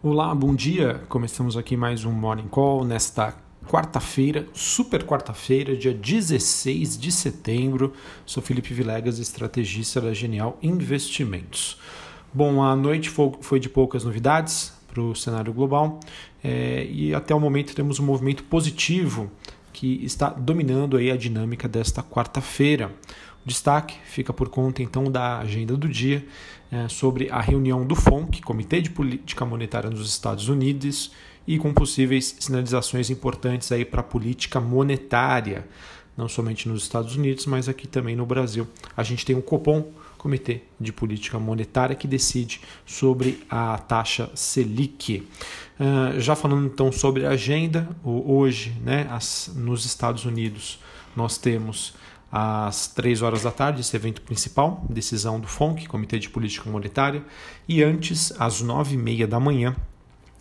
Olá, bom dia. Começamos aqui mais um Morning Call nesta quarta-feira, super quarta-feira, dia 16 de setembro. Sou Felipe Vilegas, estrategista da Genial Investimentos. Bom, a noite foi de poucas novidades para o cenário global é, e até o momento temos um movimento positivo que está dominando aí a dinâmica desta quarta-feira. Destaque fica por conta então da agenda do dia é, sobre a reunião do FONC, Comitê de Política Monetária nos Estados Unidos, e com possíveis sinalizações importantes aí para a política monetária, não somente nos Estados Unidos, mas aqui também no Brasil. A gente tem o Copom, Comitê de Política Monetária, que decide sobre a taxa Selic. Uh, já falando então sobre a agenda, hoje, né, as, nos Estados Unidos, nós temos às 3 horas da tarde, esse evento principal, decisão do FONC, Comitê de Política Monetária, e antes, às 9 e meia da manhã,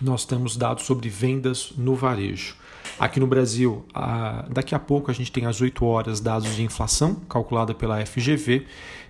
nós temos dados sobre vendas no varejo. Aqui no Brasil, daqui a pouco a gente tem às 8 horas dados de inflação, calculada pela FGV,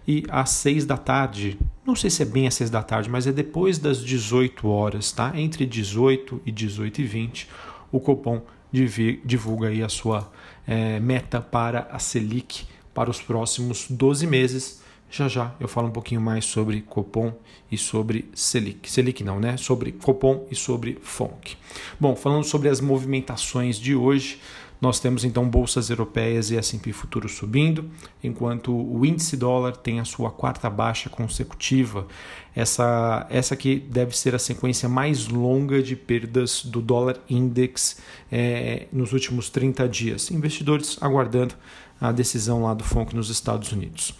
e às 6 da tarde, não sei se é bem às 6 da tarde, mas é depois das 18 horas, tá? Entre 18 e 18 e 20, o Copom divulga aí a sua é, meta para a Selic para os próximos 12 meses. Já já eu falo um pouquinho mais sobre Copom e sobre Selic. Selic não, né? Sobre Copom e sobre FONC. Bom, falando sobre as movimentações de hoje, nós temos então bolsas europeias e S&P futuro subindo, enquanto o índice dólar tem a sua quarta baixa consecutiva. Essa essa aqui deve ser a sequência mais longa de perdas do dólar index é, nos últimos 30 dias. Investidores aguardando a decisão lá do FONC nos Estados Unidos.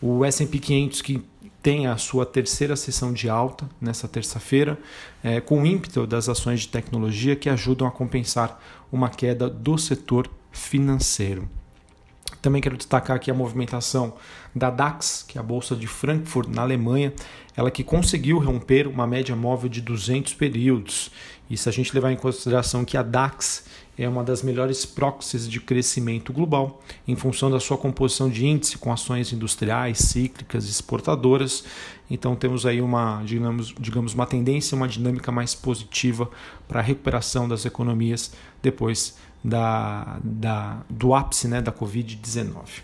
O S&P 500 que tem a sua terceira sessão de alta nessa terça-feira, é, com ímpeto das ações de tecnologia que ajudam a compensar uma queda do setor financeiro. Também quero destacar aqui a movimentação da DAX, que é a bolsa de Frankfurt, na Alemanha, ela que conseguiu romper uma média móvel de 200 períodos. E se a gente levar em consideração que a DAX é uma das melhores proxies de crescimento global, em função da sua composição de índice com ações industriais, cíclicas, exportadoras. Então temos aí uma, digamos, digamos uma tendência, uma dinâmica mais positiva para a recuperação das economias depois da, da, do ápice né, da Covid-19.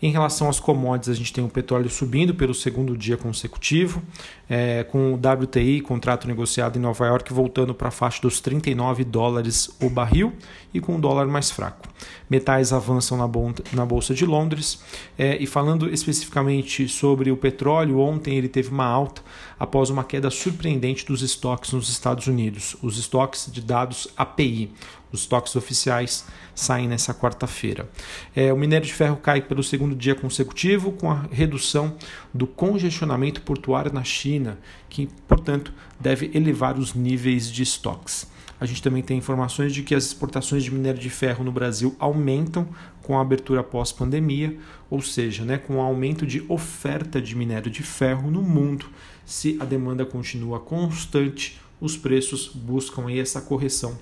Em relação às commodities, a gente tem o petróleo subindo pelo segundo dia consecutivo, é, com o WTI, contrato negociado em Nova York, voltando para a faixa dos 39 dólares o barril e com o dólar mais fraco. Metais avançam na, na Bolsa de Londres. É, e falando especificamente sobre o petróleo, ontem ele teve uma alta após uma queda surpreendente dos estoques nos Estados Unidos, os estoques de dados API. Os estoques oficiais saem nessa quarta-feira. É, o minério de ferro cai pelo segundo dia consecutivo, com a redução do congestionamento portuário na China, que, portanto, deve elevar os níveis de estoques. A gente também tem informações de que as exportações de minério de ferro no Brasil aumentam com a abertura pós-pandemia, ou seja, né, com o aumento de oferta de minério de ferro no mundo. Se a demanda continua constante, os preços buscam aí essa correção,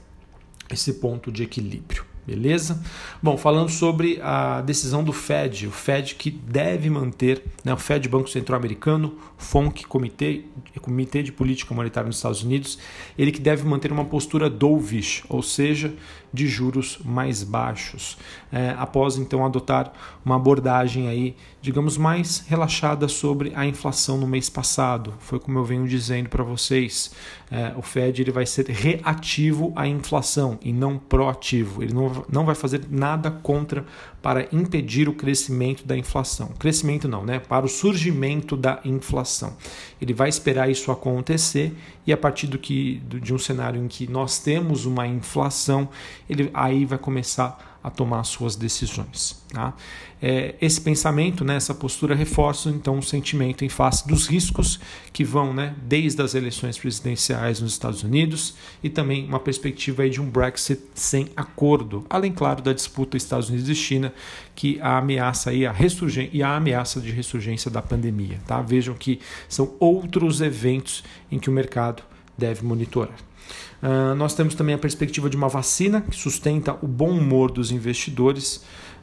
esse ponto de equilíbrio. Beleza? Bom, falando sobre a decisão do Fed, o Fed que deve manter, né, o Fed, Banco Central Americano, FONC, Comitê, Comitê de Política Monetária nos Estados Unidos, ele que deve manter uma postura dovish, ou seja, de juros mais baixos, é, após então adotar uma abordagem aí, digamos, mais relaxada sobre a inflação no mês passado. Foi como eu venho dizendo para vocês, é, o Fed ele vai ser reativo à inflação e não proativo. Ele não, não vai fazer nada contra para impedir o crescimento da inflação. Crescimento não, né? Para o surgimento da inflação. Ele vai esperar isso acontecer e a partir do que de um cenário em que nós temos uma inflação, ele aí vai começar a tomar suas decisões. Tá? É, esse pensamento, né, essa postura reforça então o sentimento em face dos riscos que vão né, desde as eleições presidenciais nos Estados Unidos e também uma perspectiva de um Brexit sem acordo, além claro da disputa Estados Unidos e China que a ameaça aí a ressurgência e a ameaça de ressurgência da pandemia. Tá? Vejam que são outros eventos em que o mercado deve monitorar. Uh, nós temos também a perspectiva de uma vacina que sustenta o bom humor dos investidores.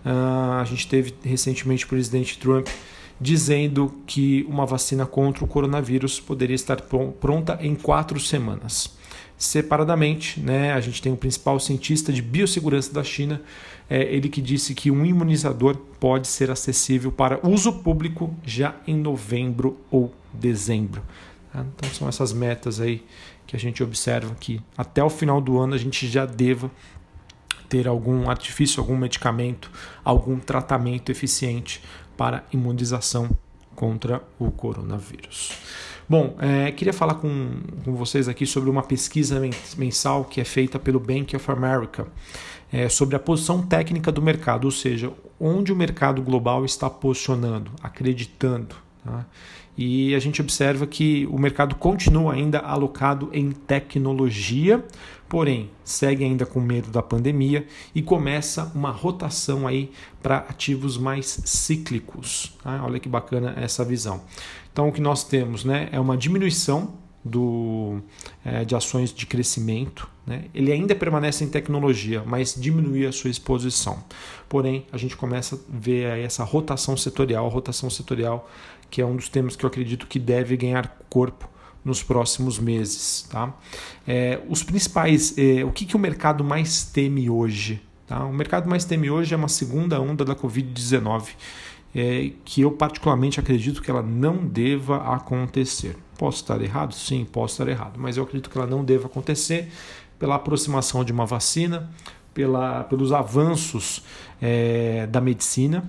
Uh, a gente teve recentemente o presidente Trump dizendo que uma vacina contra o coronavírus poderia estar pronta em quatro semanas. Separadamente, né, a gente tem o principal cientista de biossegurança da China, é, ele que disse que um imunizador pode ser acessível para uso público já em novembro ou dezembro. Tá? Então são essas metas aí que a gente observa que até o final do ano a gente já deva ter algum artifício, algum medicamento, algum tratamento eficiente para imunização contra o coronavírus. Bom, é, queria falar com, com vocês aqui sobre uma pesquisa mensal que é feita pelo Bank of America é, sobre a posição técnica do mercado, ou seja, onde o mercado global está posicionando, acreditando. Tá? E a gente observa que o mercado continua ainda alocado em tecnologia, porém segue ainda com medo da pandemia e começa uma rotação aí para ativos mais cíclicos. Tá? Olha que bacana essa visão. Então o que nós temos né, é uma diminuição do, é, de ações de crescimento. Né? Ele ainda permanece em tecnologia, mas diminui a sua exposição. Porém, a gente começa a ver essa rotação setorial, rotação setorial que é um dos temas que eu acredito que deve ganhar corpo nos próximos meses. Tá? É, os principais, é, o que, que o mercado mais teme hoje? Tá? O mercado mais teme hoje é uma segunda onda da Covid-19, é, que eu particularmente acredito que ela não deva acontecer. Posso estar errado? Sim, posso estar errado, mas eu acredito que ela não deva acontecer pela aproximação de uma vacina, pela, pelos avanços é, da medicina,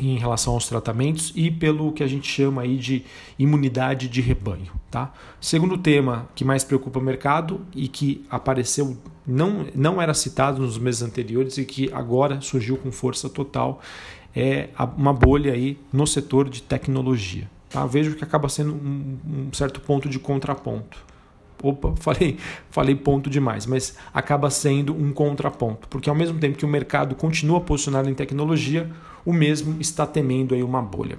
em relação aos tratamentos e pelo que a gente chama aí de imunidade de rebanho. Tá? Segundo tema que mais preocupa o mercado e que apareceu, não, não era citado nos meses anteriores e que agora surgiu com força total, é uma bolha aí no setor de tecnologia. Tá? Vejo que acaba sendo um, um certo ponto de contraponto. Opa, falei, falei ponto demais, mas acaba sendo um contraponto, porque ao mesmo tempo que o mercado continua posicionado em tecnologia, o mesmo está temendo aí uma bolha.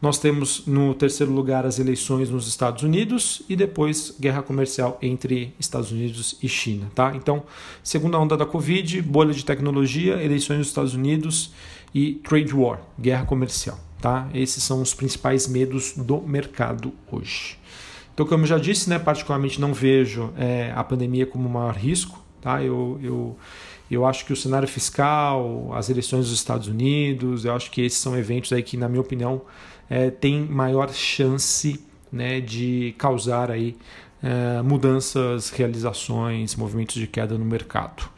Nós temos no terceiro lugar as eleições nos Estados Unidos e depois guerra comercial entre Estados Unidos e China, tá? Então, segunda onda da Covid, bolha de tecnologia, eleições nos Estados Unidos e trade war, guerra comercial, tá? Esses são os principais medos do mercado hoje. Então, como eu já disse, né, particularmente não vejo é, a pandemia como o maior risco. Tá? Eu, eu, eu acho que o cenário fiscal, as eleições dos Estados Unidos, eu acho que esses são eventos aí que, na minha opinião, é, têm maior chance né, de causar aí, é, mudanças, realizações, movimentos de queda no mercado.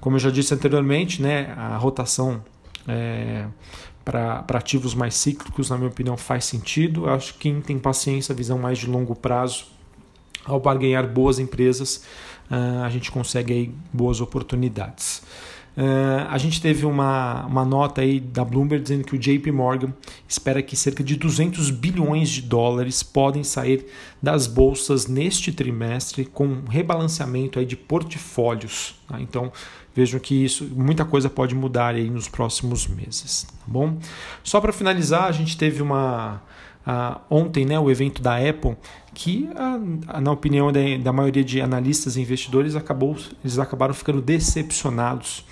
Como eu já disse anteriormente, né, a rotação é, para ativos mais cíclicos, na minha opinião, faz sentido. Eu acho que quem tem paciência, visão mais de longo prazo, ao barganhar boas empresas, a gente consegue aí boas oportunidades. Uh, a gente teve uma, uma nota aí da Bloomberg dizendo que o JP Morgan espera que cerca de 200 bilhões de dólares podem sair das bolsas neste trimestre com rebalanceamento aí de portfólios. Tá? Então vejam que isso muita coisa pode mudar aí nos próximos meses, tá bom? Só para finalizar, a gente teve uma uh, ontem, né, o evento da Apple, que uh, na opinião da, da maioria de analistas e investidores acabou, eles acabaram ficando decepcionados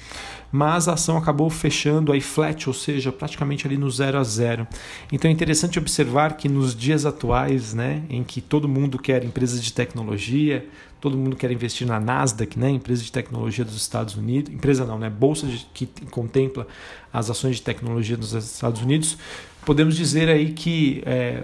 mas a ação acabou fechando aí flat, ou seja, praticamente ali no zero a zero. Então é interessante observar que nos dias atuais, né, em que todo mundo quer empresas de tecnologia, todo mundo quer investir na Nasdaq, né, empresa de tecnologia dos Estados Unidos, empresa não, né, bolsa de, que contempla as ações de tecnologia dos Estados Unidos, podemos dizer aí que é,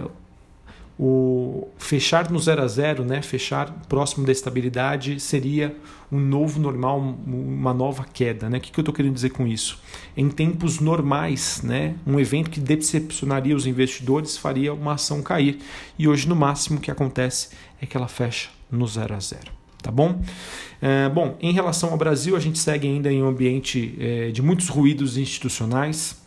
o fechar no zero a zero, né, fechar próximo da estabilidade, seria um novo normal, uma nova queda. Né? O que, eu estou querendo dizer com isso? Em tempos normais, né, um evento que decepcionaria os investidores faria uma ação cair. E hoje, no máximo, o que acontece é que ela fecha no zero a zero. Tá bom? É, bom, em relação ao Brasil, a gente segue ainda em um ambiente é, de muitos ruídos institucionais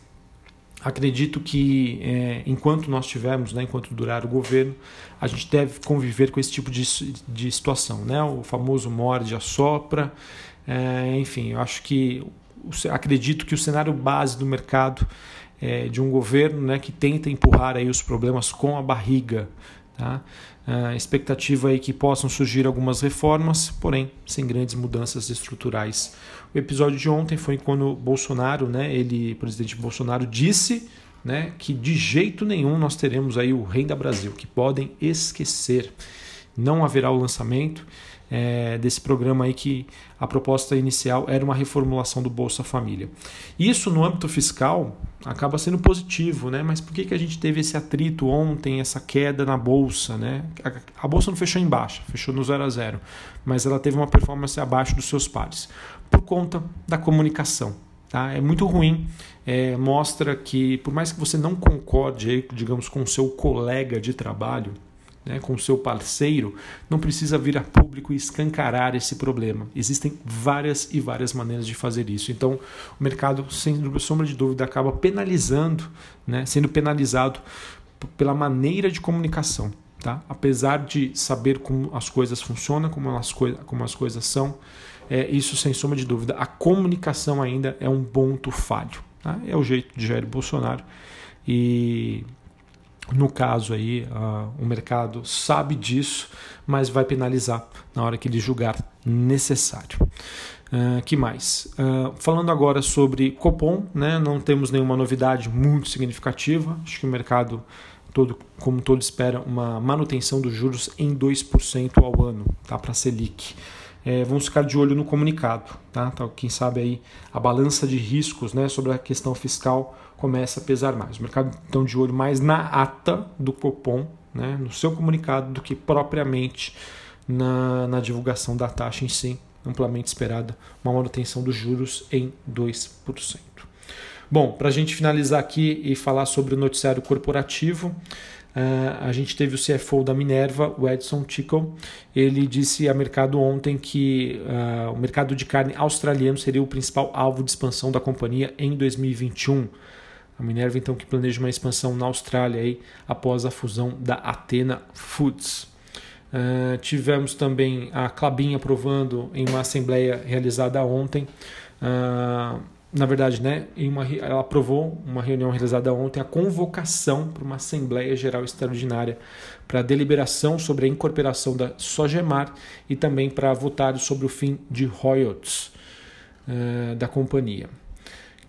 acredito que é, enquanto nós tivermos, né, enquanto durar o governo, a gente deve conviver com esse tipo de, de situação, né? O famoso morde a sopra, é, enfim, eu acho que acredito que o cenário base do mercado é de um governo, né, que tenta empurrar aí os problemas com a barriga, tá? A expectativa aí que possam surgir algumas reformas, porém sem grandes mudanças estruturais. O episódio de ontem foi quando Bolsonaro, né, ele, o presidente Bolsonaro, disse né, que de jeito nenhum nós teremos aí o Renda Brasil, que podem esquecer. Não haverá o lançamento é, desse programa aí que a proposta inicial era uma reformulação do Bolsa Família. Isso no âmbito fiscal acaba sendo positivo, né? Mas por que, que a gente teve esse atrito ontem, essa queda na bolsa, né? A, a bolsa não fechou em baixa, fechou no zero a zero, mas ela teve uma performance abaixo dos seus pares por conta da comunicação. Tá? É muito ruim, é, mostra que por mais que você não concorde, digamos, com o seu colega de trabalho, né, com seu parceiro, não precisa vir a público e escancarar esse problema. Existem várias e várias maneiras de fazer isso. Então, o mercado, sem sombra de dúvida, acaba penalizando, né, sendo penalizado pela maneira de comunicação. Tá? Apesar de saber como as coisas funcionam, como as, coi como as coisas são, é, isso sem sombra de dúvida, a comunicação ainda é um ponto falho. Tá? É o jeito de Jair Bolsonaro. E no caso aí, uh, o mercado sabe disso, mas vai penalizar na hora que ele julgar necessário. Uh, que mais? Uh, falando agora sobre Copom, né, não temos nenhuma novidade muito significativa. Acho que o mercado todo, como todo espera, uma manutenção dos juros em 2% ao ano tá, para Selic. É, vamos ficar de olho no comunicado. Tá? Então, quem sabe aí a balança de riscos né, sobre a questão fiscal começa a pesar mais. O mercado então de olho mais na ata do Copom, né, no seu comunicado, do que propriamente na, na divulgação da taxa em si, amplamente esperada, uma manutenção dos juros em 2%. Bom, para a gente finalizar aqui e falar sobre o noticiário corporativo, uh, a gente teve o CFO da Minerva, o Edson Tickle. Ele disse a mercado ontem que uh, o mercado de carne australiano seria o principal alvo de expansão da companhia em 2021. A Minerva, então, que planeja uma expansão na Austrália aí, após a fusão da Athena Foods. Uh, tivemos também a Clabin aprovando em uma assembleia realizada ontem. Uh, na verdade, né, em uma, ela aprovou uma reunião realizada ontem a convocação para uma Assembleia Geral Extraordinária para deliberação sobre a incorporação da Sogemar e também para votar sobre o fim de royalties uh, da companhia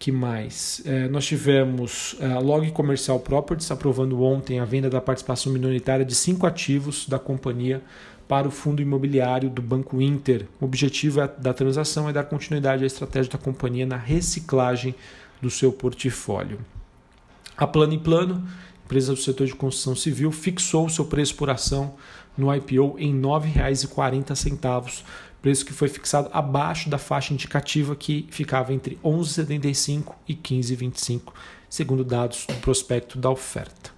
que mais? É, nós tivemos a é, Log Comercial Properties aprovando ontem a venda da participação minoritária de cinco ativos da companhia para o fundo imobiliário do Banco Inter. O objetivo é, da transação é dar continuidade à estratégia da companhia na reciclagem do seu portfólio. A Plano e Plano, empresa do setor de construção civil, fixou seu preço por ação no IPO em R$ 9,40 preço que foi fixado abaixo da faixa indicativa que ficava entre 11,75 e 15,25, segundo dados do prospecto da oferta.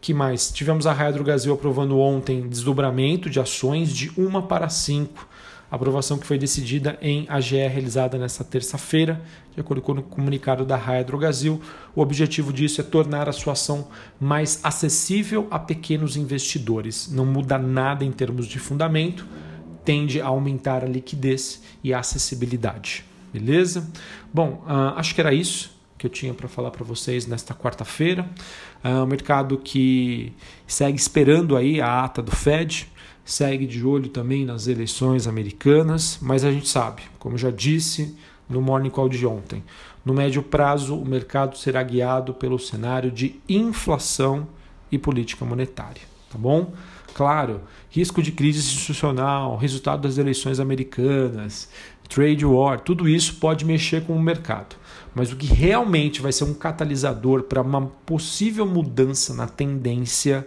Que mais? Tivemos a Raia Brasil aprovando ontem desdobramento de ações de 1 para 5, aprovação que foi decidida em AGE realizada nesta terça-feira, de acordo com o comunicado da Raia Brasil. O objetivo disso é tornar a sua ação mais acessível a pequenos investidores. Não muda nada em termos de fundamento, tende a aumentar a liquidez e a acessibilidade. Beleza? Bom, uh, acho que era isso que eu tinha para falar para vocês nesta quarta-feira. É um mercado que segue esperando aí a ata do Fed, segue de olho também nas eleições americanas, mas a gente sabe, como já disse no Morning Call de ontem, no médio prazo o mercado será guiado pelo cenário de inflação e política monetária, tá bom? Claro, risco de crise institucional, resultado das eleições americanas, trade war, tudo isso pode mexer com o mercado. Mas o que realmente vai ser um catalisador para uma possível mudança na tendência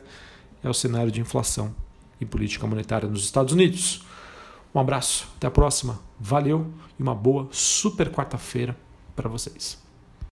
é o cenário de inflação e política monetária nos Estados Unidos. Um abraço, até a próxima, valeu e uma boa super quarta-feira para vocês.